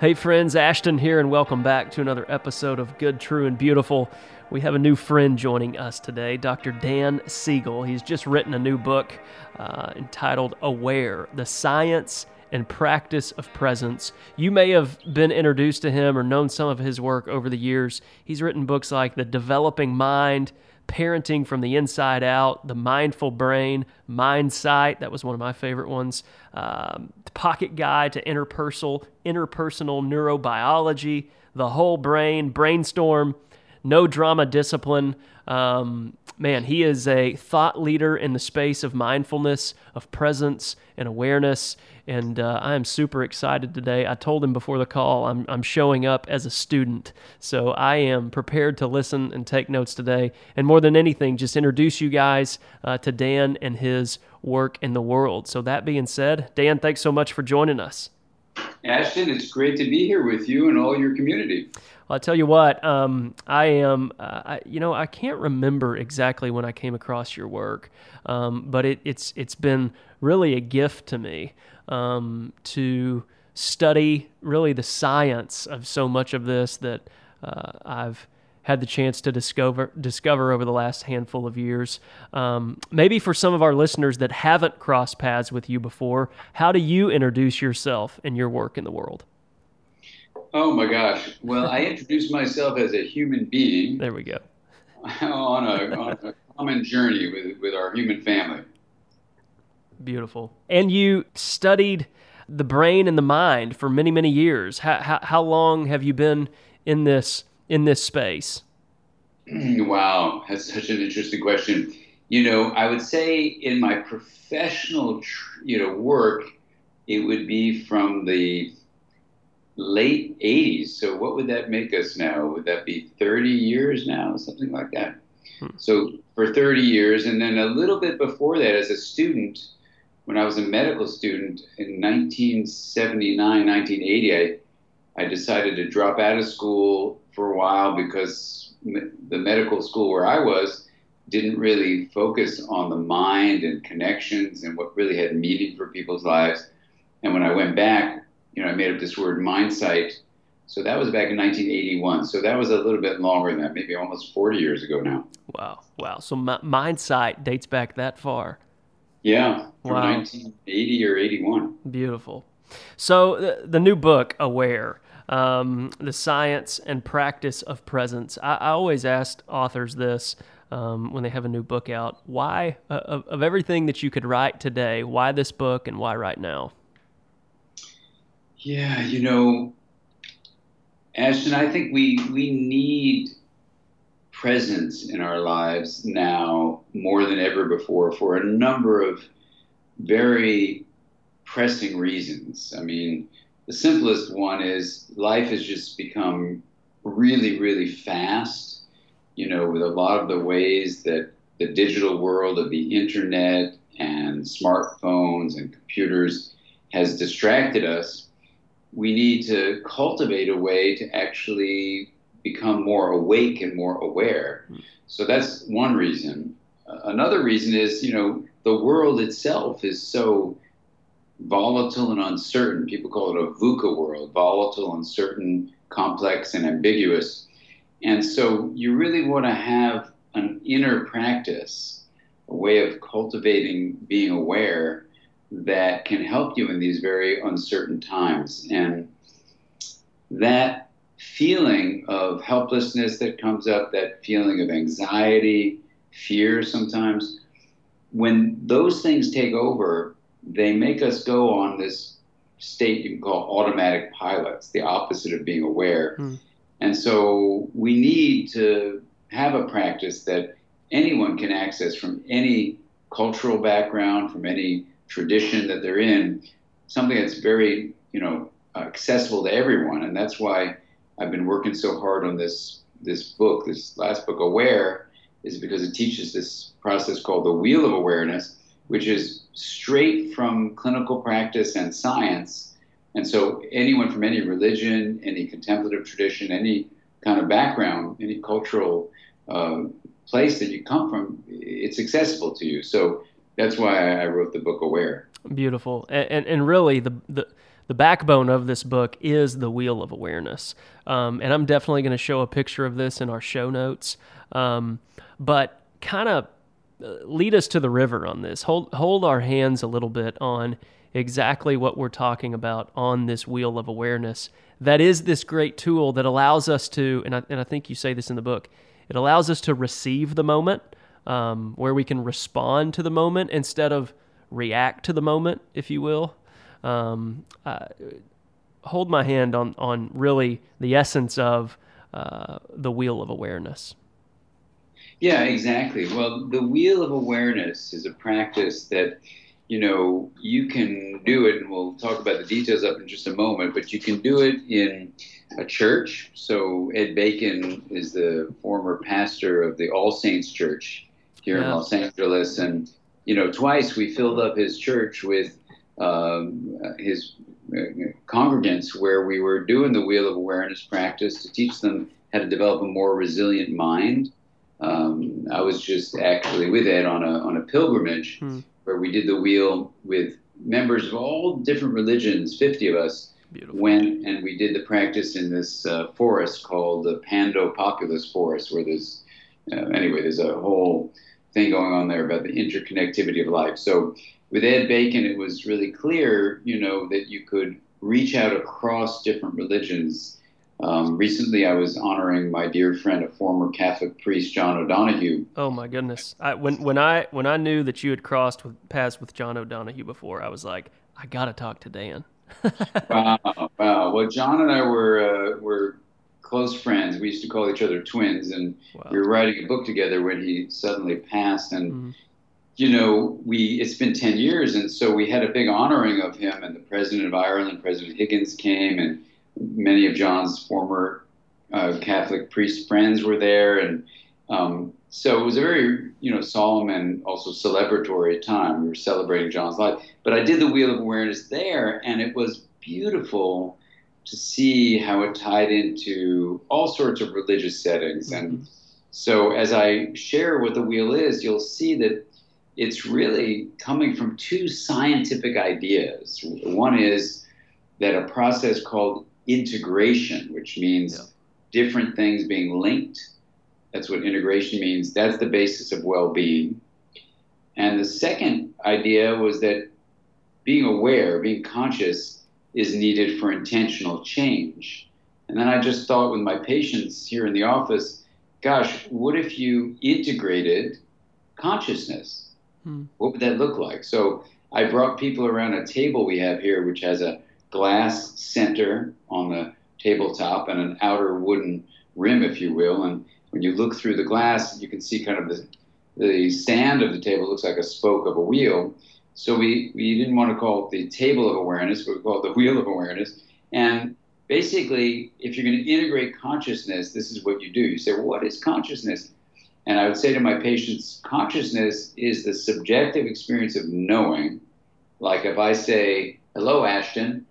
Hey, friends, Ashton here, and welcome back to another episode of Good, True, and Beautiful. We have a new friend joining us today, Dr. Dan Siegel. He's just written a new book uh, entitled Aware The Science and Practice of Presence. You may have been introduced to him or known some of his work over the years. He's written books like The Developing Mind, Parenting from the Inside Out, The Mindful Brain, Mindsight, that was one of my favorite ones, um, The Pocket Guide to Interpersonal, Interpersonal Neurobiology, The Whole Brain, Brainstorm, No Drama Discipline. Um, man, he is a thought leader in the space of mindfulness, of presence, and awareness and uh, I am super excited today. I told him before the call I'm, I'm showing up as a student, so I am prepared to listen and take notes today. And more than anything, just introduce you guys uh, to Dan and his work in the world. So, that being said, Dan, thanks so much for joining us. Ashton, it's great to be here with you and all your community. Well, I tell you what, um, I am, uh, I, you know, I can't remember exactly when I came across your work, um, but it, it's it's been really a gift to me um, to study really the science of so much of this that uh, I've had the chance to discover discover over the last handful of years. Um, maybe for some of our listeners that haven't crossed paths with you before, how do you introduce yourself and your work in the world? Oh my gosh! Well, I introduce myself as a human being. There we go. on, a, on a common journey with with our human family. Beautiful. And you studied the brain and the mind for many, many years. How, how, how long have you been in this in this space? Wow, that's such an interesting question. You know, I would say in my professional, you know, work, it would be from the late 80s. So what would that make us now? Would that be 30 years now, something like that? Hmm. So for 30 years, and then a little bit before that, as a student, when I was a medical student in 1979, 1980, I, I decided to drop out of school for a while because the medical school where I was didn't really focus on the mind and connections and what really had meaning for people's lives. And when I went back, you know, I made up this word mindsight. So that was back in 1981. So that was a little bit longer than that, maybe almost 40 years ago now. Wow. Wow. So mindsight dates back that far. Yeah, from wow. 1980 or 81. Beautiful. So the, the new book, Aware, um, the science and practice of presence. I, I always ask authors this um, when they have a new book out: Why, uh, of, of everything that you could write today, why this book and why right now? Yeah, you know, Ashton, I think we we need presence in our lives now more than ever before for a number of very pressing reasons. I mean, the simplest one is life has just become really, really fast, you know, with a lot of the ways that the digital world of the internet and smartphones and computers has distracted us. We need to cultivate a way to actually become more awake and more aware. So that's one reason. Another reason is, you know, the world itself is so volatile and uncertain. People call it a VUCA world volatile, uncertain, complex, and ambiguous. And so you really want to have an inner practice, a way of cultivating being aware that can help you in these very uncertain times. And that feeling of helplessness that comes up, that feeling of anxiety, fear sometimes, when those things take over, they make us go on this state you can call automatic pilots, the opposite of being aware. Mm. And so we need to have a practice that anyone can access from any cultural background, from any tradition that they're in, something that's very, you know, accessible to everyone. And that's why I've been working so hard on this this book, this last book, Aware, is because it teaches this process called the Wheel of Awareness, which is straight from clinical practice and science. And so anyone from any religion, any contemplative tradition, any kind of background, any cultural uh, place that you come from, it's accessible to you. So that's why I wrote the book Aware. Beautiful, and and, and really the the the backbone of this book is the wheel of awareness. Um, and I'm definitely going to show a picture of this in our show notes. Um, but kind of lead us to the river on this. Hold hold our hands a little bit on exactly what we're talking about on this wheel of awareness. That is this great tool that allows us to, and I, and I think you say this in the book, it allows us to receive the moment, um, where we can respond to the moment instead of react to the moment, if you will. Um, uh, hold my hand on on really the essence of uh, the wheel of awareness. Yeah, exactly. Well, the wheel of awareness is a practice that you know you can do it, and we'll talk about the details up in just a moment. But you can do it in a church. So Ed Bacon is the former pastor of the All Saints Church here yeah. in Los Angeles, and you know twice we filled up his church with um, his uh, congregants where we were doing the wheel of awareness practice to teach them how to develop a more resilient mind. Um, I was just actually with Ed on a on a pilgrimage hmm. where we did the wheel with members of all different religions, fifty of us. Beautiful. Went and we did the practice in this uh, forest called the Pando Populus Forest, where there's uh, anyway, there's a whole thing going on there about the interconnectivity of life. So with Ed Bacon, it was really clear, you know, that you could reach out across different religions. Um, recently, I was honoring my dear friend, a former Catholic priest, John O'Donohue. Oh my goodness! I, when when I when I knew that you had crossed with, paths with John O'Donohue before, I was like, I gotta talk to Dan. wow, wow. Well, John and I were uh, were close friends. We used to call each other twins, and wow. we were writing a book together when he suddenly passed. And mm-hmm you know, we it's been 10 years, and so we had a big honoring of him, and the president of Ireland, President Higgins, came, and many of John's former uh, Catholic priest friends were there, and um, so it was a very, you know, solemn and also celebratory time. We were celebrating John's life, but I did the Wheel of Awareness there, and it was beautiful to see how it tied into all sorts of religious settings, mm-hmm. and so as I share what the wheel is, you'll see that it's really coming from two scientific ideas. One is that a process called integration, which means yeah. different things being linked. That's what integration means. That's the basis of well being. And the second idea was that being aware, being conscious, is needed for intentional change. And then I just thought with my patients here in the office, gosh, what if you integrated consciousness? Hmm. What would that look like? So I brought people around a table we have here, which has a glass center on the tabletop and an outer wooden rim, if you will. And when you look through the glass, you can see kind of the, the sand of the table looks like a spoke of a wheel. So we, we didn't want to call it the table of awareness, but we call it the wheel of awareness. And basically, if you're going to integrate consciousness, this is what you do. You say, well, what is consciousness? And I would say to my patients, consciousness is the subjective experience of knowing. Like if I say, hello, Ashton,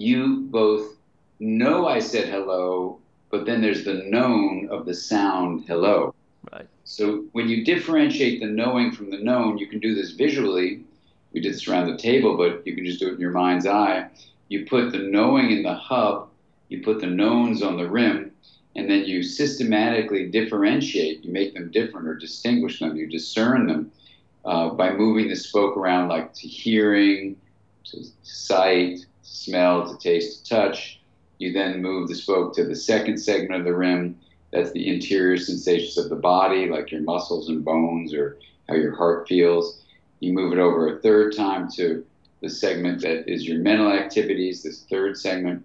you both know I said hello, but then there's the known of the sound hello. Right. So when you differentiate the knowing from the known, you can do this visually. We did this around the table, but you can just do it in your mind's eye. You put the knowing in the hub, you put the knowns on the rim, and then you systematically differentiate, you make them different or distinguish them, you discern them uh, by moving the spoke around, like to hearing, to sight, smell, to taste, to touch. You then move the spoke to the second segment of the rim. That's the interior sensations of the body, like your muscles and bones or how your heart feels. You move it over a third time to the segment that is your mental activities, this third segment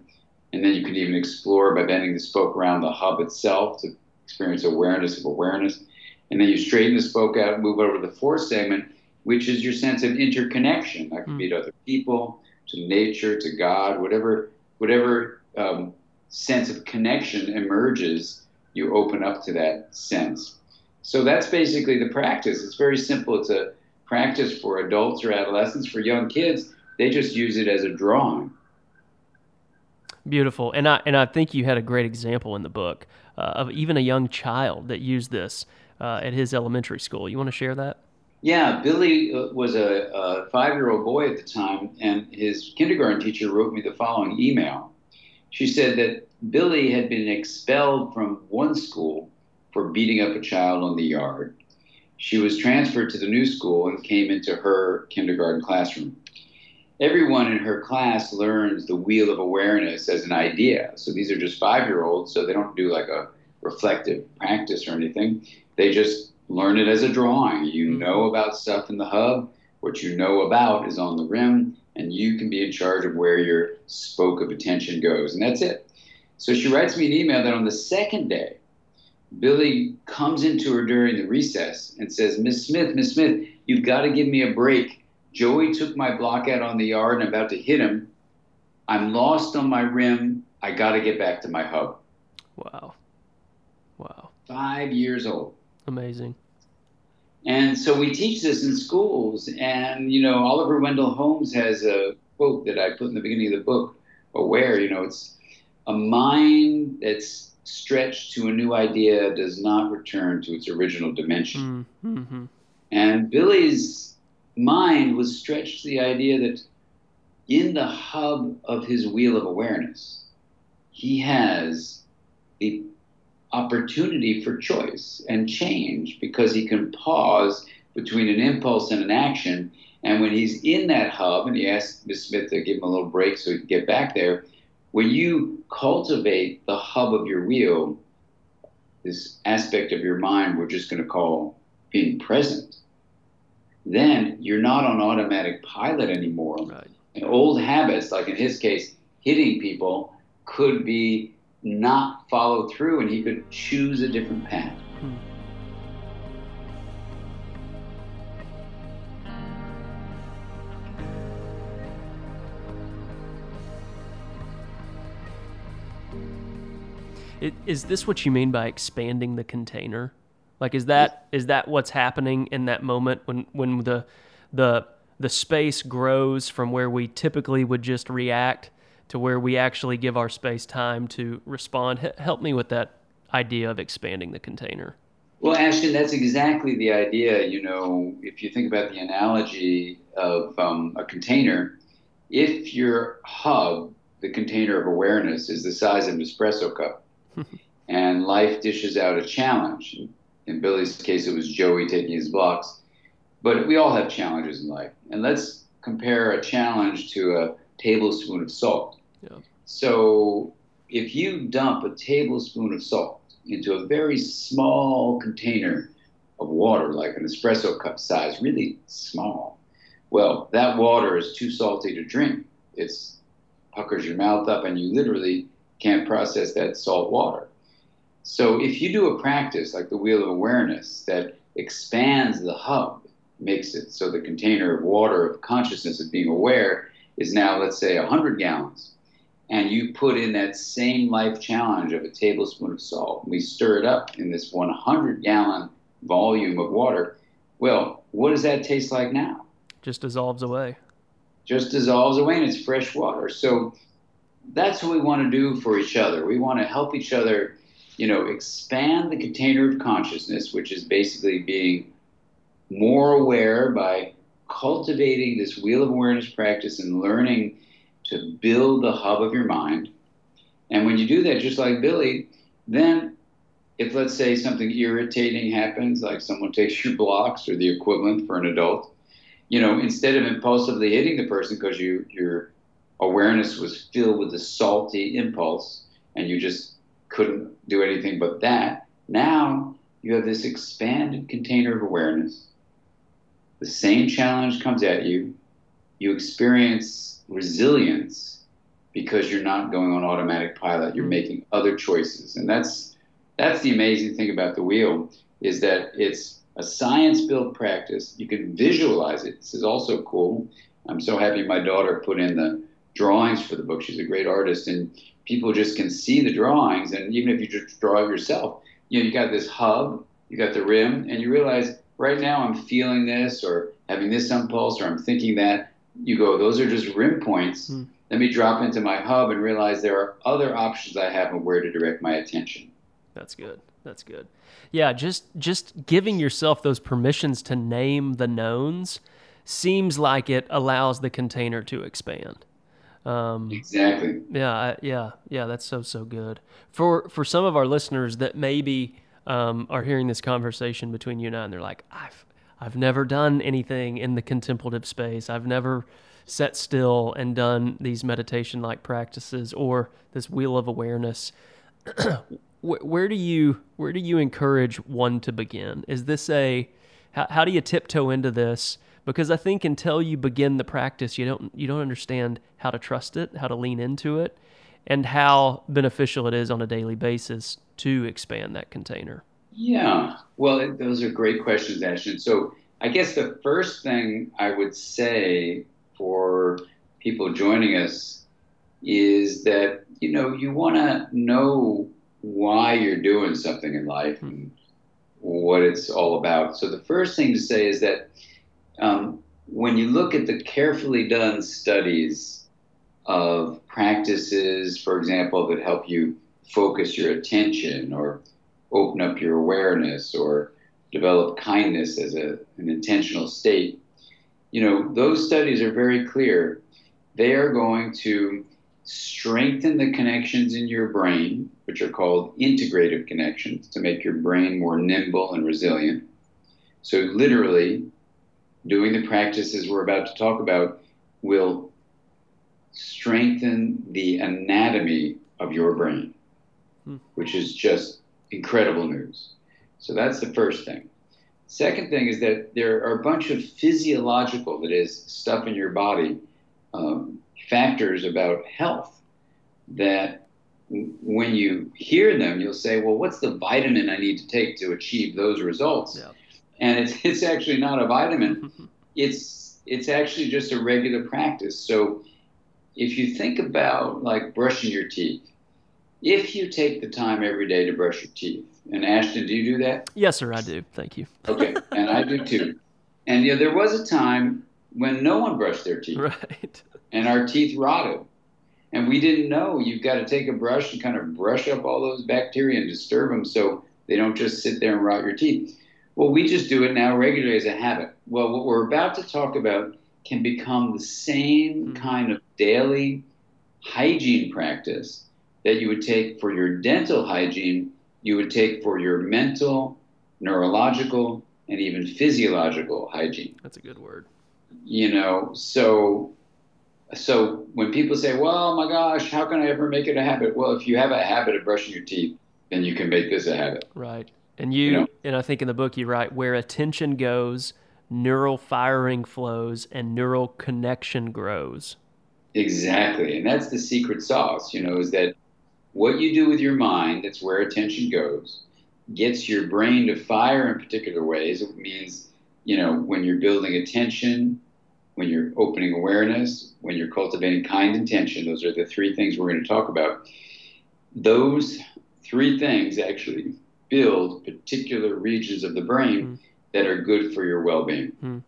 and then you can even explore by bending the spoke around the hub itself to experience awareness of awareness. And then you straighten the spoke out, move over to the fourth segment, which is your sense of interconnection. That can mm. be to other people, to nature, to God, whatever, whatever um, sense of connection emerges, you open up to that sense. So that's basically the practice. It's very simple. It's a practice for adults or adolescents. For young kids, they just use it as a drawing. Beautiful, and I and I think you had a great example in the book uh, of even a young child that used this uh, at his elementary school. You want to share that? Yeah, Billy uh, was a, a five year old boy at the time, and his kindergarten teacher wrote me the following email. She said that Billy had been expelled from one school for beating up a child on the yard. She was transferred to the new school and came into her kindergarten classroom. Everyone in her class learns the wheel of awareness as an idea. So these are just five year olds, so they don't do like a reflective practice or anything. They just learn it as a drawing. You mm-hmm. know about stuff in the hub. What you know about is on the rim, and you can be in charge of where your spoke of attention goes. And that's it. So she writes me an email that on the second day, Billy comes into her during the recess and says, Miss Smith, Miss Smith, you've got to give me a break. Joey took my block out on the yard and I'm about to hit him. I'm lost on my rim. I got to get back to my hub. Wow. Wow. Five years old. Amazing. And so we teach this in schools. And, you know, Oliver Wendell Holmes has a quote that I put in the beginning of the book, Aware, you know, it's a mind that's stretched to a new idea does not return to its original dimension. Mm-hmm. And Billy's mind was stretched to the idea that in the hub of his wheel of awareness, he has the opportunity for choice and change because he can pause between an impulse and an action. And when he's in that hub, and he asked Ms. Smith to give him a little break so he can get back there, when you cultivate the hub of your wheel, this aspect of your mind we're just going to call being present, then you're not on automatic pilot anymore. Right. And old habits, like in his case, hitting people, could be not follow through and he could choose a different path. It, is this what you mean by expanding the container? Like, is that is that what's happening in that moment when when the the the space grows from where we typically would just react to where we actually give our space time to respond. H- help me with that idea of expanding the container. Well, Ashton, that's exactly the idea. You know, if you think about the analogy of um, a container, if your hub, the container of awareness, is the size of an espresso cup, and life dishes out a challenge, in Billy's case, it was Joey taking his blocks, but we all have challenges in life. And let's compare a challenge to a tablespoon of salt. So if you dump a tablespoon of salt into a very small container of water, like an espresso cup size, really small, well, that water is too salty to drink. It puckers your mouth up, and you literally can't process that salt water. So if you do a practice like the wheel of awareness that expands the hub, makes it so the container of water of consciousness of being aware is now, let's say, 100 gallons. And you put in that same life challenge of a tablespoon of salt. We stir it up in this 100 gallon volume of water. Well, what does that taste like now? Just dissolves away. Just dissolves away, and it's fresh water. So that's what we want to do for each other. We want to help each other, you know, expand the container of consciousness, which is basically being more aware by cultivating this wheel of awareness practice and learning to build the hub of your mind. And when you do that, just like Billy, then if let's say something irritating happens, like someone takes your blocks or the equivalent for an adult, you know, instead of impulsively hitting the person because you your awareness was filled with the salty impulse and you just couldn't do anything but that, now you have this expanded container of awareness the same challenge comes at you, you experience resilience because you're not going on automatic pilot. You're hmm. making other choices, and that's that's the amazing thing about the wheel is that it's a science-built practice. You can visualize it. This is also cool. I'm so happy my daughter put in the drawings for the book. She's a great artist, and people just can see the drawings. And even if you just draw it yourself, you know, you got this hub, you got the rim, and you realize right now I'm feeling this or having this impulse or I'm thinking that, you go, those are just rim points. Mm. Let me drop into my hub and realize there are other options I have of where to direct my attention. That's good. That's good. Yeah, just just giving yourself those permissions to name the knowns seems like it allows the container to expand. Um, exactly. Yeah, yeah, yeah. That's so so good for for some of our listeners that maybe um, are hearing this conversation between you and I, and they're like, I've I've never done anything in the contemplative space. I've never sat still and done these meditation like practices or this wheel of awareness. where do you where do you encourage one to begin? Is this a how, how do you tiptoe into this? because I think until you begin the practice, you don't you don't understand how to trust it, how to lean into it, and how beneficial it is on a daily basis to expand that container. Yeah, well, those are great questions, Ashton. So I guess the first thing I would say for people joining us is that you know you want to know why you're doing something in life and what it's all about. So the first thing to say is that um, when you look at the carefully done studies of practices, for example, that help you focus your attention or open up your awareness or develop kindness as a, an intentional state, you know, those studies are very clear. They are going to strengthen the connections in your brain, which are called integrative connections, to make your brain more nimble and resilient. So, literally, doing the practices we're about to talk about will strengthen the anatomy of your brain, hmm. which is just incredible news. So that's the first thing. Second thing is that there are a bunch of physiological, that is, stuff in your body, um, factors about health that when you hear them, you'll say, well, what's the vitamin I need to take to achieve those results? Yeah and it's it's actually not a vitamin. it's it's actually just a regular practice. So if you think about like brushing your teeth, if you take the time every day to brush your teeth, and Ashton, do you do that? Yes, sir, I do. Thank you. okay, and I do too. And yeah, there was a time when no one brushed their teeth, right? And our teeth rotted, and we didn't know. You've got to take a brush and kind of brush up all those bacteria and disturb them so they don't just sit there and rot your teeth. Well, we just do it now regularly as a habit. Well, what we're about to talk about can become the same mm-hmm. kind of daily hygiene practice that you would take for your dental hygiene, you would take for your mental, neurological, and even physiological hygiene. That's a good word. You know, so so when people say, "Well, my gosh, how can I ever make it a habit?" Well, if you have a habit of brushing your teeth, then you can make this a habit. Right. And you, you know? and I think in the book you write, where attention goes, neural firing flows, and neural connection grows. Exactly. And that's the secret sauce, you know, is that what you do with your mind, that's where attention goes, gets your brain to fire in particular ways. It means, you know, when you're building attention, when you're opening awareness, when you're cultivating kind intention, those are the three things we're going to talk about. Those three things actually build particular regions of the brain mm. that are good for your well being. Mm.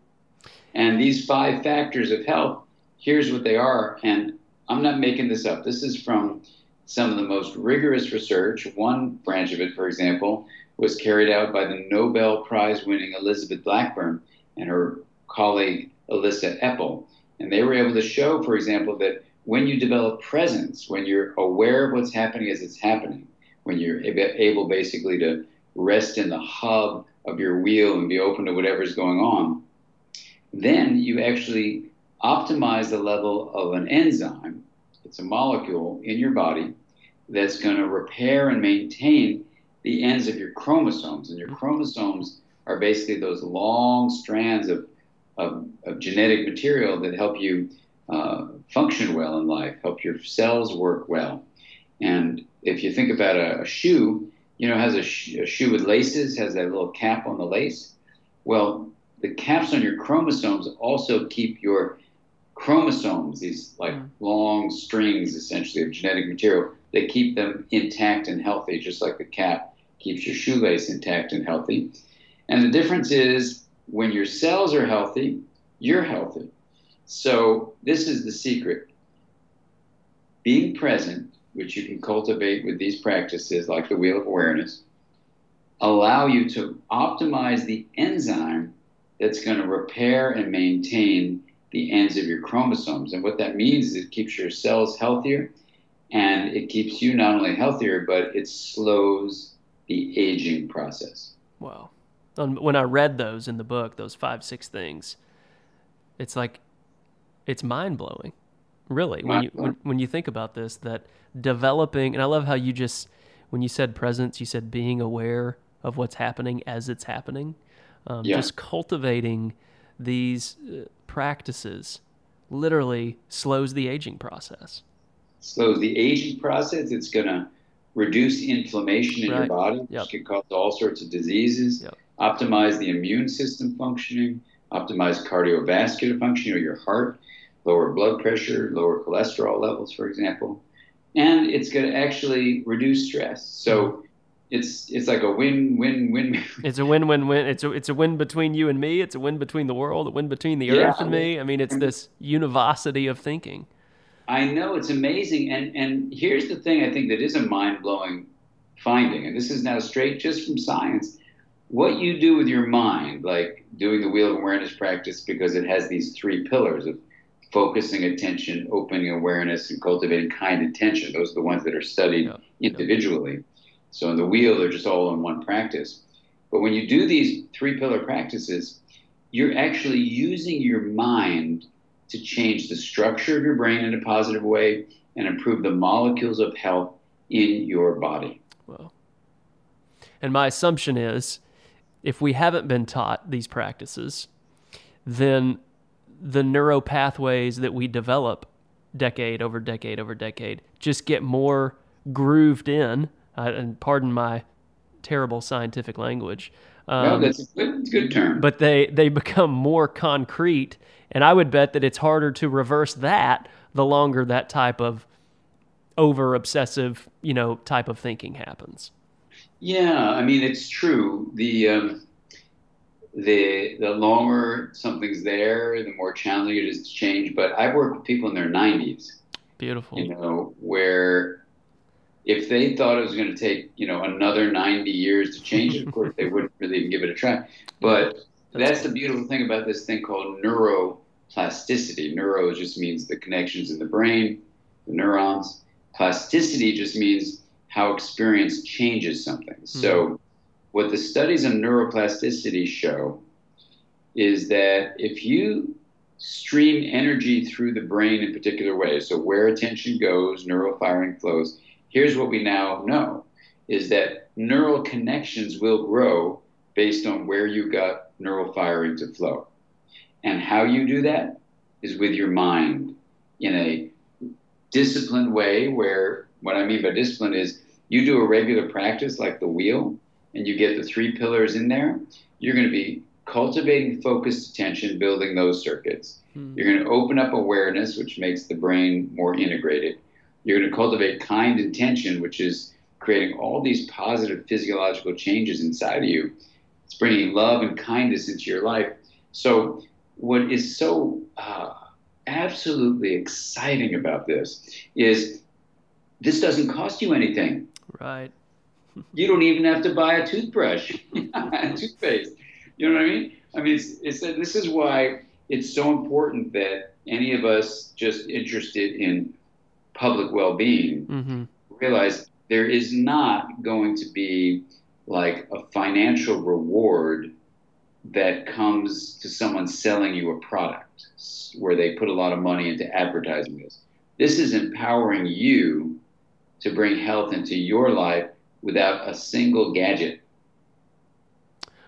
And these five factors of health, here's what they are. And I'm not making this up. This is from some of the most rigorous research. One branch of it, for example, was carried out by the Nobel Prize winning Elizabeth Blackburn and her colleague Elissa Epel. And they were able to show, for example, that when you develop presence, when you're aware of what's happening as it's happening, when you're able basically to rest in the hub of your wheel and be open to whatever's going on, then you actually optimize the level of an enzyme. It's a molecule in your body that's going to repair and maintain the ends of your chromosomes. And your chromosomes are basically those long strands of, of, of genetic material that help you uh, function well in life, help your cells work well. And if you think about a, a shoe, you know, has a, sh- a, shoe with laces, has that little cap on the lace. Well, the caps on your chromosomes also keep your chromosomes, these like mm. long strings essentially of genetic material, they keep them intact and healthy, just like the cap keeps your shoelace intact and healthy. And the difference is when your cells are healthy, you're healthy. So this is the secret. Being present which you can cultivate with these practices, like the wheel of awareness, allow you to optimize the enzyme that's going to repair and maintain the ends of your chromosomes. And what that means is it keeps your cells healthier and it keeps you not only healthier, but it slows the aging process. Wow. When I read those in the book, those five, six things, it's like, it's mind blowing, really. When you, when, when you think about this, that developing, and I love how you just, when you said presence, you said being aware of what's happening as it's happening. Um, yeah. Just cultivating these uh, practices literally slows the aging process. Slows the aging process. It's going to reduce inflammation in right. your body, yep. which can cause all sorts of diseases, yep. optimize the immune system functioning, optimize cardiovascular functioning of your heart, lower blood pressure, lower cholesterol levels, for example. And it's going to actually reduce stress. So it's it's like a win win win. It's a win win win. It's a it's a win between you and me. It's a win between the world. A win between the yeah, earth and me. I mean, it's this univocity of thinking. I know it's amazing, and and here's the thing. I think that is a mind blowing finding, and this is now straight just from science. What you do with your mind, like doing the wheel of awareness practice, because it has these three pillars of focusing attention, opening awareness, and cultivating kind attention. Those are the ones that are studied yeah, individually. Yeah so in the wheel, they're just all in one practice. But when you do these three pillar practices, you're actually using your mind to change the structure of your brain in a positive way and improve the molecules of health in your body. Well, and my assumption is if we haven't been taught these practices, then the neural pathways that we develop decade over decade over decade just get more grooved in uh, and pardon my terrible scientific language. Um, no, that's a good, good term. But they, they become more concrete, and I would bet that it's harder to reverse that the longer that type of over obsessive, you know, type of thinking happens. Yeah, I mean it's true. The um, the the longer something's there, the more challenging it is to change. But I've worked with people in their 90s. Beautiful. You know, where if they thought it was going to take you know another 90 years to change it, of course they wouldn't really even give it a try. But that's the beautiful thing about this thing called neuroplasticity. Neuro just means the connections in the brain, the neurons. Plasticity just means how experience changes something. Mm-hmm. So, what the studies on neuroplasticity show is that if you stream energy through the brain in particular ways, so where attention goes, neural firing flows, here's what we now know is that neural connections will grow based on where you got neural firing to flow. And how you do that is with your mind in a disciplined way, where what I mean by discipline is you do a regular practice like the wheel and you get the three pillars in there, you're going to be cultivating focused attention, building those circuits. Hmm. You're going to open up awareness, which makes the brain more integrated you're going to cultivate kind intention, which is creating all these positive physiological changes inside of you. It's bringing love and kindness into your life. So, what is so uh, absolutely exciting about this is this doesn't cost you anything. Right. you don't even have to buy a toothbrush, toothpaste. You know what I mean? I mean, it's, it's this is why it's so important that any of us just interested in public well-being mm-hmm. realize there is not going to be like a financial reward that comes to someone selling you a product where they put a lot of money into advertising this. This is empowering you to bring health into your life without a single gadget.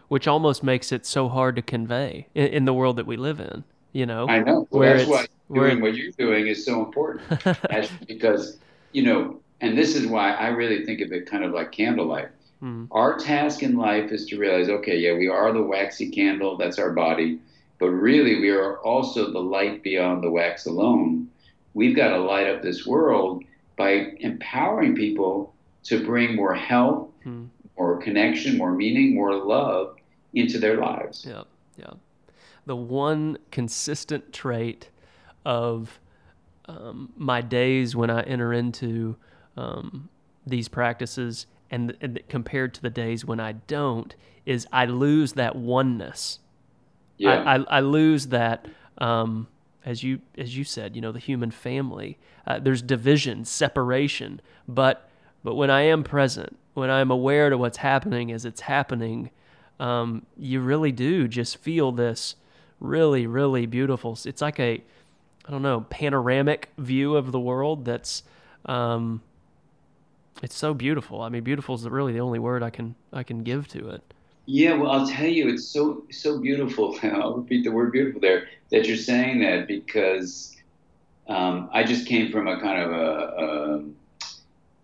Which almost makes it so hard to convey in, in the world that we live in, you know? I know. Well, where that's why doing what you're doing is so important because you know and this is why i really think of it kind of like candlelight mm. our task in life is to realize okay yeah we are the waxy candle that's our body but really we are also the light beyond the wax alone we've got to light up this world by empowering people to bring more health mm. more connection more meaning more love into their lives yeah yeah the one consistent trait of um, my days when I enter into um, these practices and, and compared to the days when I don't is I lose that oneness. Yeah. I, I, I lose that um, as you as you said, you know, the human family. Uh, there's division, separation, but but when I am present, when I'm aware to what's happening as it's happening, um, you really do just feel this really really beautiful. It's like a I don't know panoramic view of the world that's um, it's so beautiful. I mean, beautiful is really the only word I can I can give to it. Yeah, well, I'll tell you, it's so so beautiful. I'll repeat the word beautiful there that you're saying that because um, I just came from a kind of a, a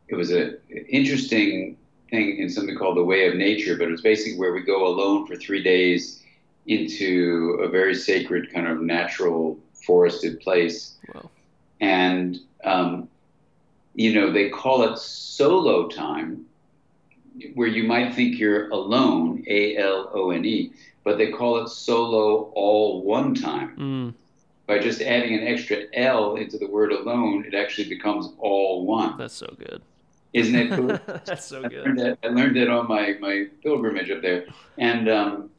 it was a interesting thing in something called the Way of Nature, but it was basically where we go alone for three days into a very sacred kind of natural forested place, Wow. and um, you know they call it solo time where you might think you're alone, A L O N E, but they call it solo all one time. Mm, By just adding an extra L into the word alone, it actually becomes all one. that's so good. Isn't it cool? that's so I good. learned, that, I learned that on my, my pilgrimage up there. And, um,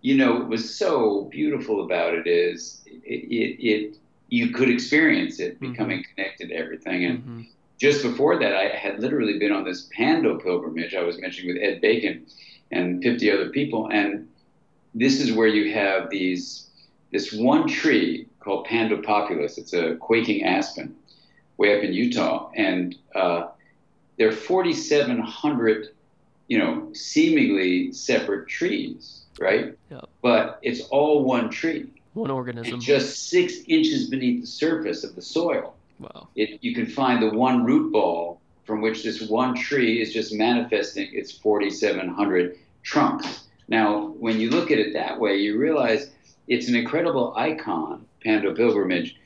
you know, what was so beautiful about it is it, it, it you could experience it becoming connected to everything. And hmm just before that, I had literally been on this Pando pilgrimage I was mentioning with Ed Bacon and 50 other people. And this is where you have these this one tree called Pando populus. It's a quaking aspen way up in Utah. And uh, there are 4,700, you know, seemingly separate trees, right? Yep. But it's all one tree. One organism. And just six inches beneath the surface of the soil wow. it, you can find the one root ball from which this one tree is just manifesting its 4,700 trunks. Now, when you look at it that way, you realize it's an incredible icon, Pando Pilgrimage,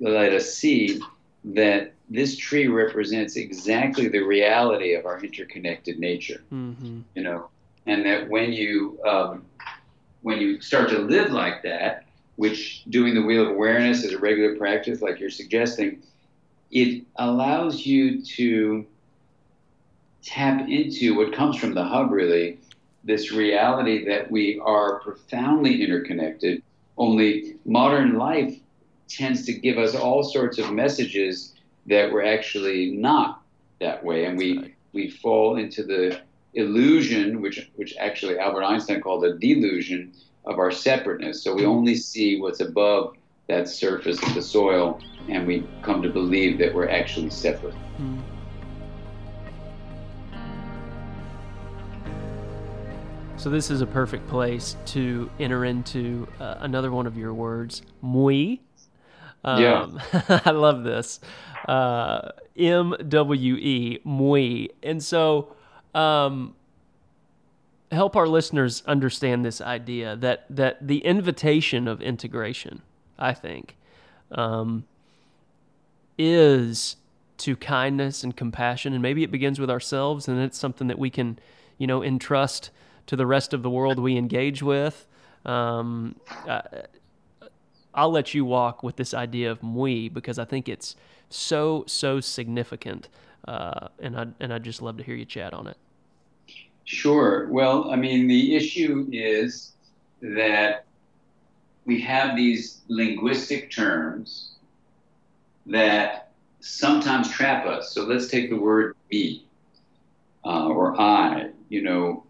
let us see that this tree represents exactly the reality of our interconnected nature hmm you know, and that when you um, when you start to live like that, which doing the wheel of awareness is a regular practice, like you're suggesting, it allows you to tap into what comes from the hub, really, this reality that we are profoundly interconnected. Only modern life tends to give us all sorts of messages that we're actually not that way, and we we fall into the illusion, which which actually Albert Einstein called a delusion of our separateness. So we only see what's above that surface of the soil, and we come to believe that we're actually separate. Mm. So this is a perfect place to enter into uh, another one of your words, MWe. Yeah. Um, I love this. Uh, M W E, MWe. And so, um, help our listeners understand this idea that that the invitation of integration, I think, um, is to kindness and compassion, and maybe it begins with ourselves, and it's something that we can, you know, entrust to the rest of the world we engage with. Um, I, I'll let you walk with this idea of MWe because I think it's so so significant, uh, and I and I'd just love to hear you chat on it. Sure. Well, I mean, the issue is that we have these linguistic terms that sometimes trap us. So let's take the word me uh, or I. You know,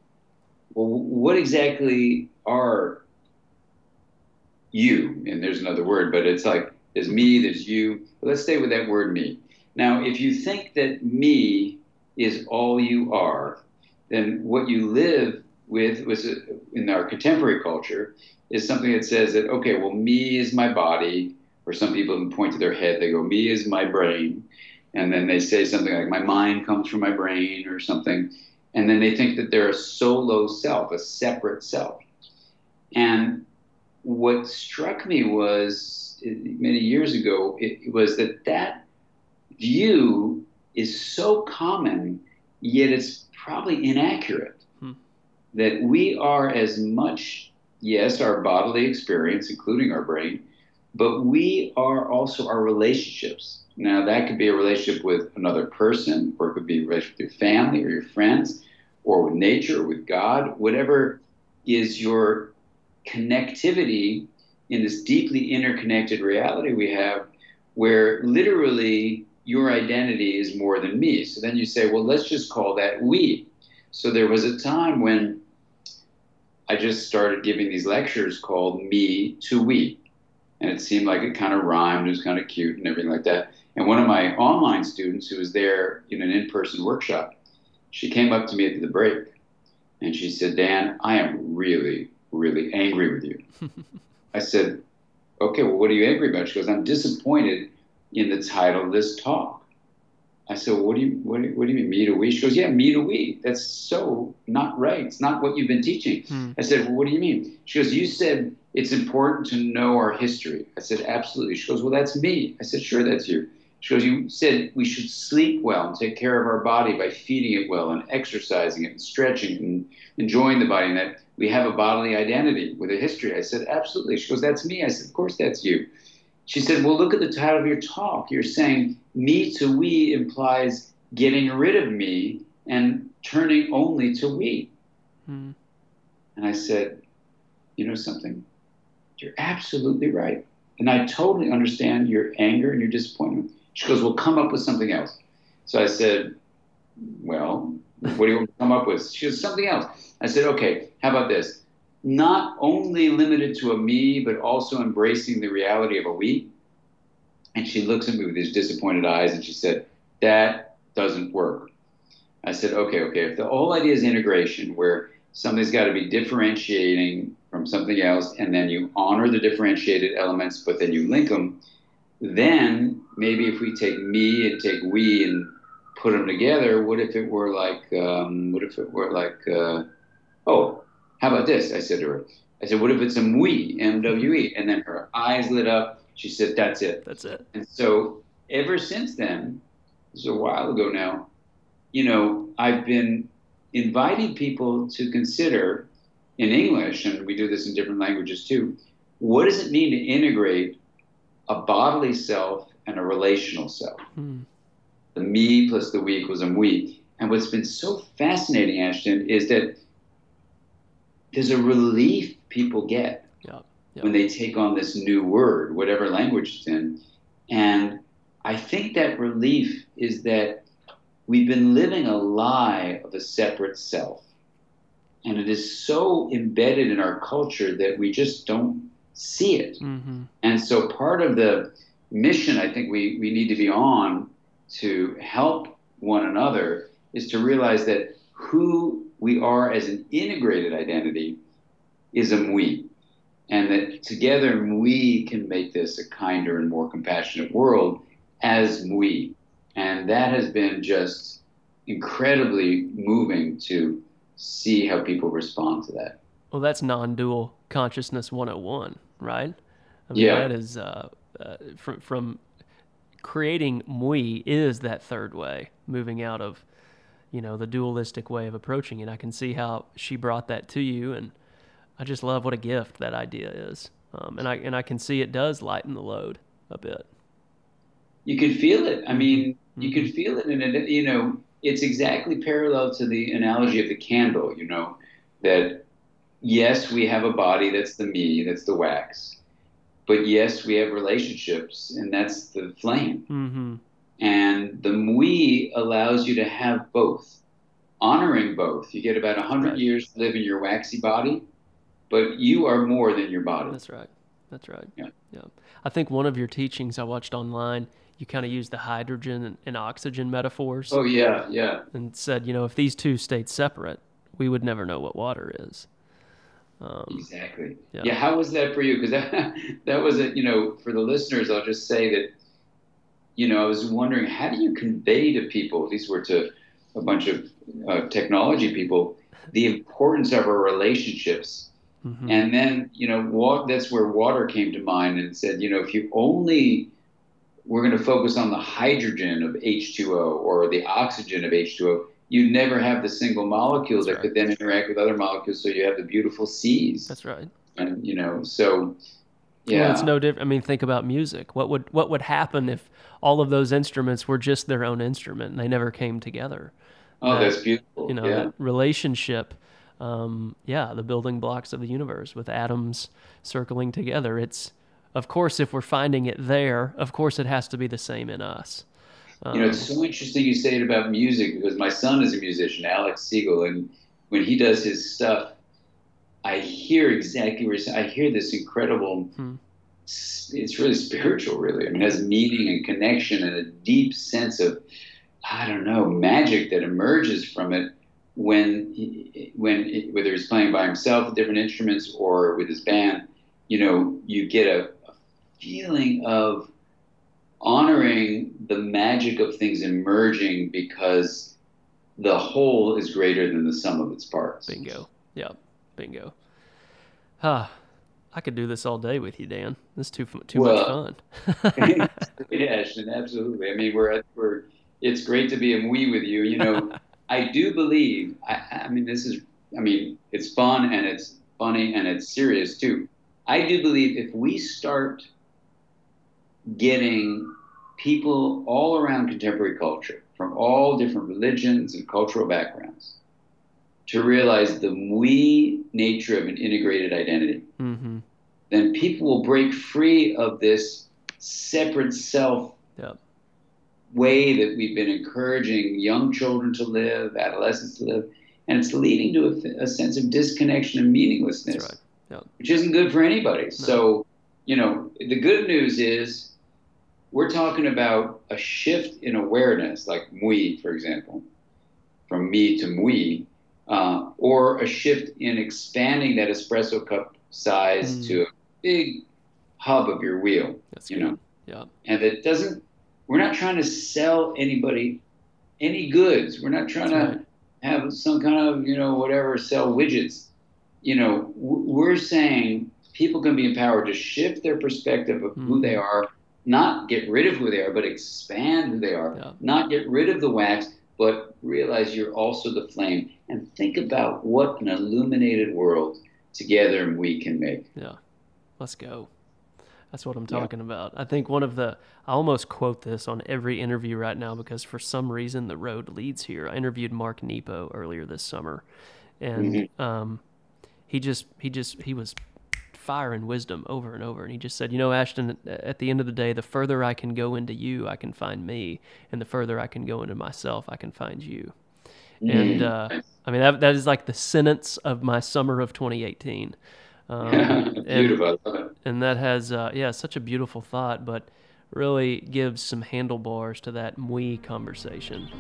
well, what exactly are you? And there's another word, but it's like there's me, there's you. Let's stay with that word me. Now, if you think that me is all you are, then what you live with was in our contemporary culture is something that says that okay well me is my body or some people point to their head they go me is my brain. And then they say something like my mind comes from my brain or something. And then they think that they're a solo self a separate self. And what struck me was eh, many years ago it was that that view is so common yet it's probably inaccurate hmm. that we are as much, yes, our bodily experience, including our brain, but we are also our relationships. Now, that could be a relationship with another person, or it could be a relationship with your family or your friends, or with nature, or with God, whatever is your connectivity in this deeply interconnected reality we have, where literally your identity is more than me. So then you say, well, let's just call that we. So there was a time when I just started giving these lectures called Me to We. And it seemed like it kind of rhymed, it was kind of cute and everything like that. And one of my online students who was there in an in person workshop, she came up to me at the break and she said, Dan, I am really, really angry with you. I said, Okay, well, what are you angry about? She goes, I'm disappointed in the title of this talk. I said, what do you what do you, what do you mean me to we? She goes, yeah, me to we. That's so not right. It's not what you've been teaching. Hmm. I said, well, what do you mean? She goes, you said it's important to know our history. I said, absolutely. She goes, well, that's me. I said, sure, that's you. She goes, you said we should sleep well and take care of our body by feeding it well and exercising it and stretching and enjoying the body and that we have a bodily identity with a history. I said, absolutely. She goes, that's me. I said, of course, that's you. She said, Well, look at the title of your talk. You're saying me to we implies getting rid of me and turning only to we. Hmm. And I said, You know something? You're absolutely right. And I totally understand your anger and your disappointment. She goes, Well, come up with something else. So I said, Well, what do you want to come up with? She goes, Something else. I said, Okay, how about this? Not only limited to a me, but also embracing the reality of a we. And she looks at me with these disappointed eyes and she said, That doesn't work. I said, Okay, okay. If the whole idea is integration, where something's got to be differentiating from something else, and then you honor the differentiated elements, but then you link them, then maybe if we take me and take we and put them together, what if it were like, um, what if it were like, uh, oh, how about this? I said to her. I said, what if it's a MWE, M-W-E? And then her eyes lit up. She said, that's it. That's it. And so ever since then, this is a while ago now, you know, I've been inviting people to consider in English, and we do this in different languages too, what does it mean to integrate a bodily self and a relational self? Hmm. The me plus the we equals a we. And what's been so fascinating, Ashton, is that there's a relief people get yeah, yeah. when they take on this new word, whatever language it's in. And I think that relief is that we've been living a lie of a separate self. And it is so embedded in our culture that we just don't see it. Mm-hmm. And so part of the mission I think we, we need to be on to help one another is to realize that who we are as an integrated identity is a we. And that together we can make this a kinder and more compassionate world as we. And that has been just incredibly moving to see how people respond to that. Well, that's non dual consciousness 101, right? I mean, yeah. That is uh, uh, from, from creating MWe is that third way, moving out of you know the dualistic way of approaching it. I can see how she brought that to you, and I just love what a gift that idea is. Um, and I and I can see it does lighten the load a bit. You can feel it. I mean, mm-hmm. you can feel it, and it, you know, it's exactly parallel to the analogy of the candle. You know, that yes, we have a body that's the me, that's the wax, but yes, we have relationships, and that's the flame. Mm-hmm. And the MWe allows you to have both, honoring both. You get about 100 right. years to live in your waxy body, but you are more than your body. That's right. That's right. Yeah. yeah. I think one of your teachings I watched online, you kind of used the hydrogen and, oxygen metaphors. Oh, yeah, yeah. And said, you know, if these two stayed separate, we would never know what water is. Um, exactly. Yeah. yeah. How was that for you? Because that that was it. You know, for the listeners, I'll just say that you know, I was wondering how do you convey to people, these were to a bunch of uh, technology people, the importance of our relationships. Mm-hmm. And then, you know, that's where water came to mind and said, you know, if you only we're going to focus on the hydrogen of H2O or the oxygen of H2O, you'd never have the single molecule that's that right. could then interact with other molecules. So you have the beautiful seas. That's right. And, you know, so Yeah, well, it's no different. I mean, think about music. What would what would happen if all of those instruments were just their own instrument and they never came together? Oh, that, that's beautiful. You know, yeah. that relationship. Um, yeah, the building blocks of the universe with atoms circling together. It's of course, if we're finding it there, of course, it has to be the same in us. Um, you know, it's so interesting you say it about music because my son is a musician, Alex Siegel, and when he does his stuff, I hear exactly where I hear this incredible. Hmm. It's really spiritual, really. I mean, it has meaning and connection and a deep sense of, I don't know, magic that emerges from it when, he, when whether he's playing by himself with different instruments or with his band. You know, you get a, a feeling of honoring the magic of things emerging because the whole is greater than the sum of its parts. Bingo. Yeah. Bingo. Ah, I could do this all day with you, Dan. This is too too well, much fun. yeah, Ashton, absolutely. I mean, we're we're it's great to be a we with you. You know, I do believe. I, I mean, this is. I mean, it's fun and it's funny and it's serious too. I do believe if we start getting people all around contemporary culture from all different religions and cultural backgrounds to realize the we nature of an integrated identity, mm-hmm. then people will break free of this separate self yep. way that we've been encouraging young children to live, adolescents to live, and it's leading to a, a sense of disconnection and meaninglessness, right. yep. which isn't good for anybody. No. So, you know, the good news is we're talking about a shift in awareness, like MWe, for example, from me to MWe, uh, or a shift in expanding that espresso cup size mm. to a big hub of your wheel. That's you good. know, yeah, and it doesn't. We're not trying to sell anybody any goods. We're not trying That's to right. have some kind of you know whatever sell widgets. You know, we're saying people can be empowered to shift their perspective of mm. who they are not get rid of who they are, but expand who they are. Yeah. Not get rid of the wax, but realize you're also the flame. And think about what an illuminated world together we can make. Yeah. Let's go. That's what I'm talking yeah. about. I think one of the, I almost quote this on every interview right now because for some reason the road leads here. I interviewed Mark Nepo earlier this summer, and mm-hmm. um, he just, he just, he was firing wisdom over and over. And he just said, You know, Ashton, at the end of the day, the further I can go into you, I can find me. And the further I can go into myself, I can find you. Mm. And uh, I mean, that, that is like the sentence of my summer of 2018. Um, beautiful. And, and, that has, uh, yeah, such a beautiful thought, but really gives some handlebars to that we conversation.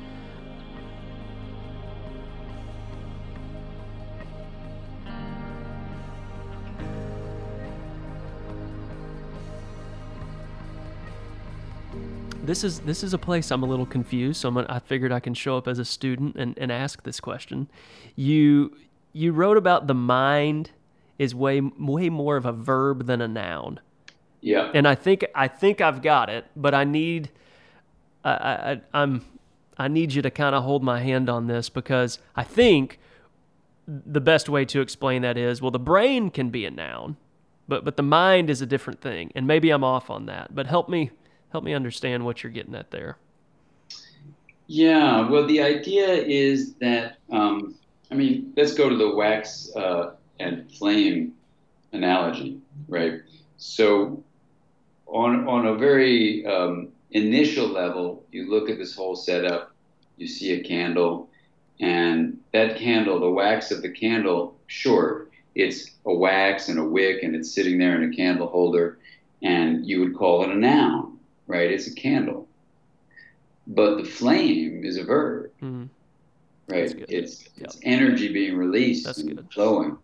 This is this is a place I'm a little confused. So I'm, I figured I can show up as a student and, and ask this question. You you wrote about the mind is way way more of a verb than a noun. Yeah. And I think I think I've got it, but I need I, I I'm I need you to kind of hold my hand on this because I think the best way to explain that is well the brain can be a noun, but but the mind is a different thing. And maybe I'm off on that, but help me help me understand what you're getting at there. Yeah, well, the idea is that, um, I mean, let's go to the wax uh, and flame analogy, right? So, on, on a very um, initial level, you look at this whole setup, you see a candle, and that candle, the wax of the candle, sure, it's a wax and a wick, and it's sitting there in a candle holder, and you would call it a noun right? It's a candle. But the flame is a verb, mm-hmm. right? It's yep. it's energy being released That's and good. flowing,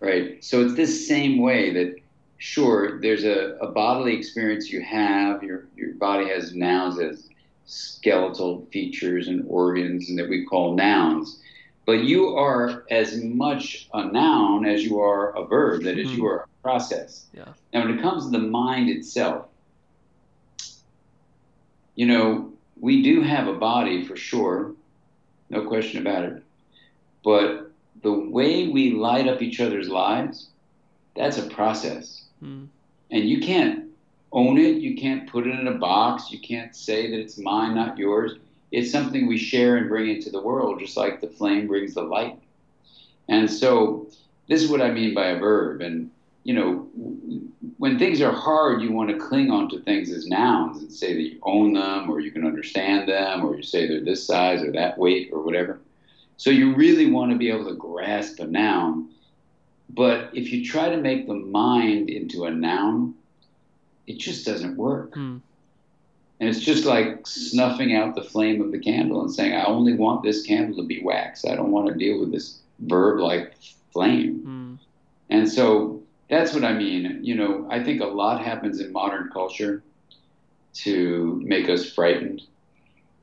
right? So it's this same way that sure there's a, a bodily experience you have. Your your body has nouns as skeletal features and organs, and that we call nouns. But you are as much a noun as you are a verb. That is, mm-hmm. you are a process. Yeah. Now, when it comes to the mind itself, you know, we do have a body for sure, no question about it. But the way we light up each other's lives, that's a process. Mm. and you can't own it. You can't put it in a box. You can't say that it's mine, not yours. It's something we share and bring into the world, just like the flame brings the light. And so, this is what I mean by a verb. And you know, when things are hard, you want to cling on to things as nouns and say that you own them or you can understand them or you say they're this size or that weight or whatever. So you really want to be able to grasp a noun. But if you try to make the mind into a noun, it just doesn't work. Hmm. And it's just like snuffing out the flame of the candle and saying, I only want this candle to be wax. I don't want to deal with this verb like flame. Hmm. And so that's what I mean. You know, I think a lot happens in modern culture to make us frightened,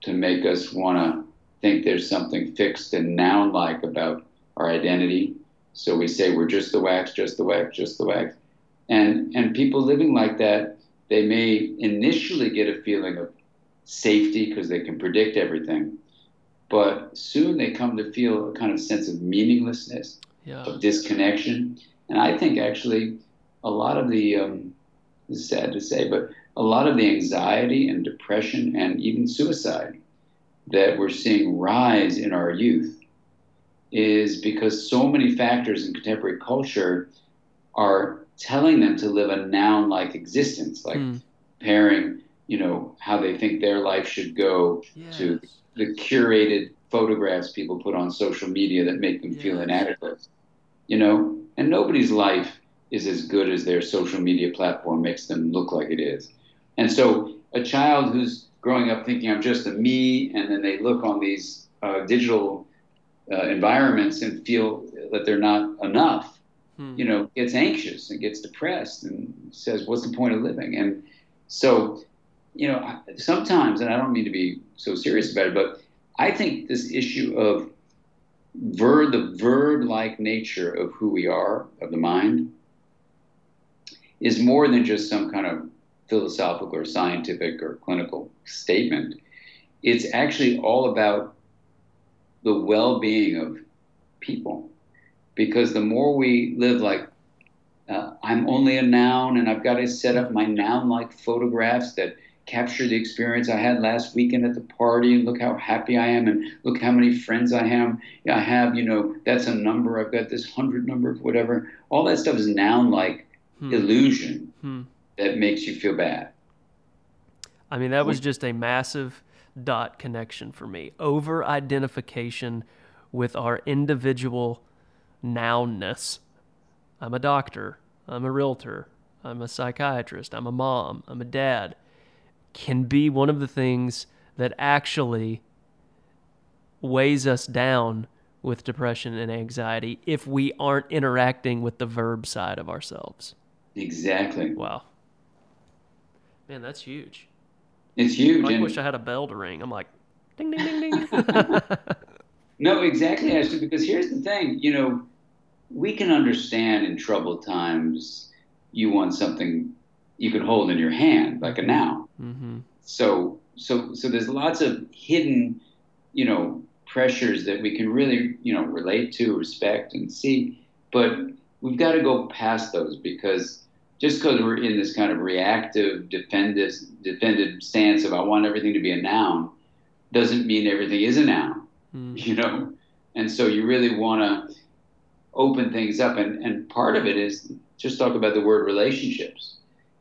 to make us want to think there's something fixed and noun like about our identity. So we say we're just the wax, just the wax, just the wax. And and people living like that, they may initially get a feeling of safety because they can predict everything. But soon they come to feel a kind of sense of meaninglessness, yeah. of disconnection. And I think actually a lot of the, um, is sad to say, but a lot of the anxiety and depression and even suicide that we're seeing rise in our youth is because so many factors in contemporary culture are telling them to live a noun like existence, like mm. pairing, you know, how they think their life should go yes. to the curated photographs people put on social media that make them yes. feel inadequate. You know, and nobody's life is as good as their social media platform makes them look like it is. And so a child who's growing up thinking I'm just a me, and then they look on these uh, digital uh, environments and feel that they're not enough, hmm. you know, gets anxious and gets depressed and says, "What's the point of living?" And so, you know, sometimes, and I don't mean to be so serious about it, but I think this issue of verb, the verb-like nature of who we are, of the mind, is more than just some kind of philosophical or scientific or clinical statement. It's actually all about the well being of people. Because the more we live like, uh, I'm only a noun and I've got to set up my noun like photographs that capture the experience I had last weekend at the party and look how happy I am and look how many friends I have. I have, you know, that's a number. I've got this hundred number, of whatever. All that stuff is noun like hmm. illusion. Hmm that makes you feel bad. I mean, that was just a massive dot connection for me. Over identification with our individual nounness. I'm a doctor. I'm a realtor. I'm a psychiatrist. I'm a mom. I'm a dad. Can be one of the things that actually weighs us down with depression and anxiety if we aren't interacting with the verb side of ourselves. Exactly. Wow. Man, that's huge. It's huge. I wish I had a bell to ring. I'm like, ding, ding, ding, ding. no, exactly, Ashley. Because here's the thing. You know, we can understand in troubled times you want something you can hold in your hand, like a noun. Mm-hmm. So, so, so there's lots of hidden, you know, pressures that we can really, you know, relate to, respect, and see. But we've got to go past those because just because we're in this kind of reactive, defended, defended stance of I want everything to be a noun, doesn't mean everything is a noun, mm. you know? And so you really want to open things up. And, and part of it is just talk about the word relationships.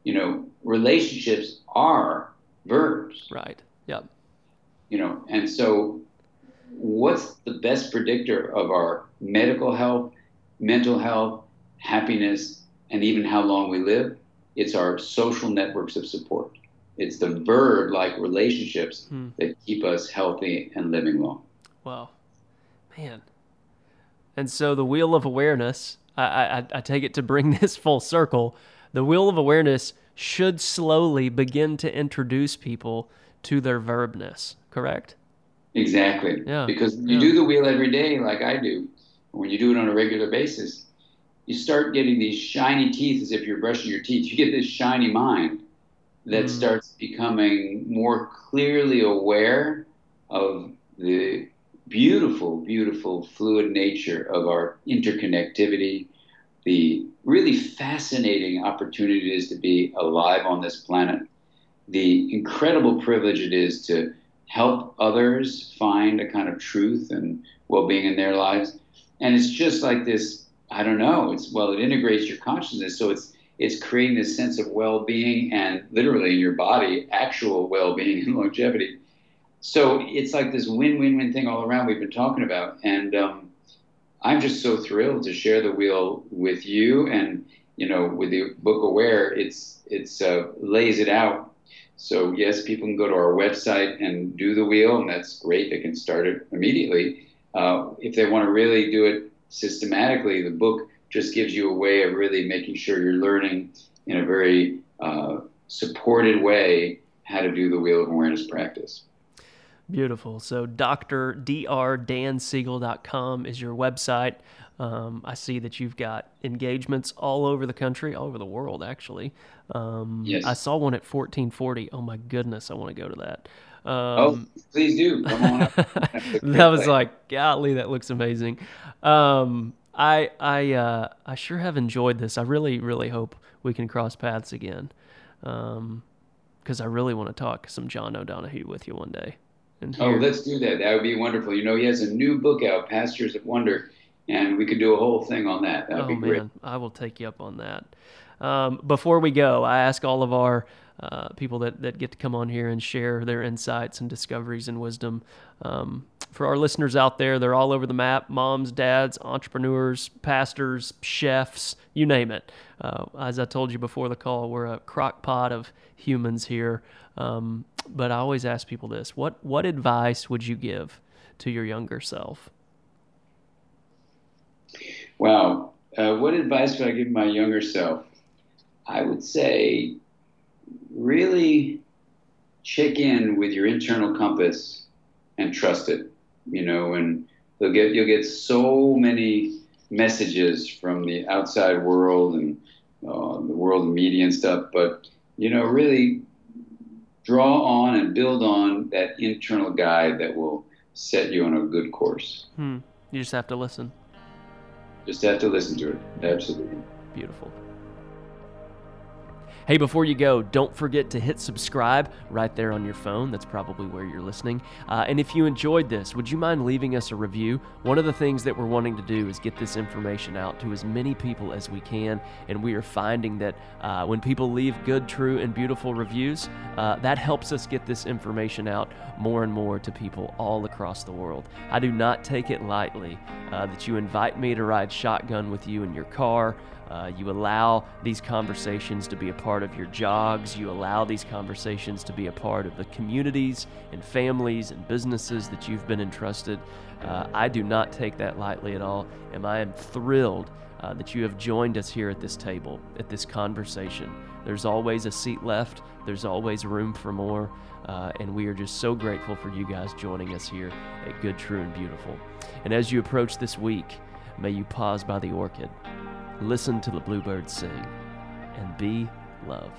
You know, relationships are verbs. Right. Yep. You know, and so what's the best predictor of our medical health, mental health, happiness, and even how long we live, it's our social networks of support. It's the verb like relationships hmm. that keep us healthy and living long. Wow. Man. And so the wheel of awareness, I, I, I take it to bring this full circle, the wheel of awareness should slowly begin to introduce people to their verbness, correct? Exactly. Yeah. Because you yeah. do the wheel every day, like I do. When you do it on a regular basis, you start getting these shiny teeth as if you're brushing your teeth. You get this shiny mind that mm. starts becoming more clearly aware of the beautiful, beautiful fluid nature of our interconnectivity, the really fascinating opportunity it is to be alive on this planet, the incredible privilege it is to help others find a kind of truth and well-being in their lives. And it's just like this, I don't know, it's well, it integrates your consciousness. So it's it's creating this sense of well-being and literally in your body, actual well-being and longevity. So it's like this win-win-win thing all around we've been talking about. And um, I'm just so thrilled to share the wheel with you and you know with the book aware it's it's uh, lays it out. So yes people can go to our website and do the wheel and that's great. They can start it immediately. Uh, if they want to really do it systematically the book just gives you a way of really making sure you're learning in a very uh, supported way how to do the wheel of awareness practice Beautiful. So, Dr. drdansiegel.com is your website. Um, I see that you've got engagements all over the country, all over the world, actually. Um, yes. I saw one at 1440. Oh, my goodness. I want to go to that. Um, oh, please do. Come on that was like, golly, that looks amazing. Um, I I uh, I sure have enjoyed this. I really really hope we can cross paths again, because um, I really want to talk some John O'Donohue with you one day. Oh, let's do that. That would be wonderful. You know, he has a new book out, Pastures of Wonder, and we could do a whole thing on that. That would oh, be great. Man, I will take you up on that. Um, before we go, I ask all of our uh, people that, that get to come on here and share their insights and discoveries and wisdom. Um, for our listeners out there, they're all over the map moms, dads, entrepreneurs, pastors, chefs, you name it. Uh, as I told you before the call, we're a crock pot of humans here. Um, but I always ask people this what, what advice would you give to your younger self? Wow. Uh, what advice would I give my younger self? I would say really check in with your internal compass and trust it. You know, and you'll get you'll get so many messages from the outside world and uh, the world of media and stuff, but you know, really draw on and build on that internal guide that will set you on a good course. Hmm. You just have to listen. Just have to listen to it. Absolutely. Beautiful. Hey, before you go, don't forget to hit subscribe right there on your phone. That's probably where you're listening. Uh, and if you enjoyed this, would you mind leaving us a review? One of the things that we're wanting to do is get this information out to as many people as we can. And we are finding that uh, when people leave good, true, and beautiful reviews, uh, that helps us get this information out more and more to people all across the world. I do not take it lightly uh, that you invite me to ride shotgun with you in your car. Uh, you allow these conversations to be a part of your jogs. You allow these conversations to be a part of the communities and families and businesses that you've been entrusted. Uh, I do not take that lightly at all, and I am thrilled uh, that you have joined us here at this table, at this conversation. There's always a seat left, there's always room for more, uh, and we are just so grateful for you guys joining us here at Good, True, and Beautiful. And as you approach this week, may you pause by the orchid listen to the bluebirds sing, and be love.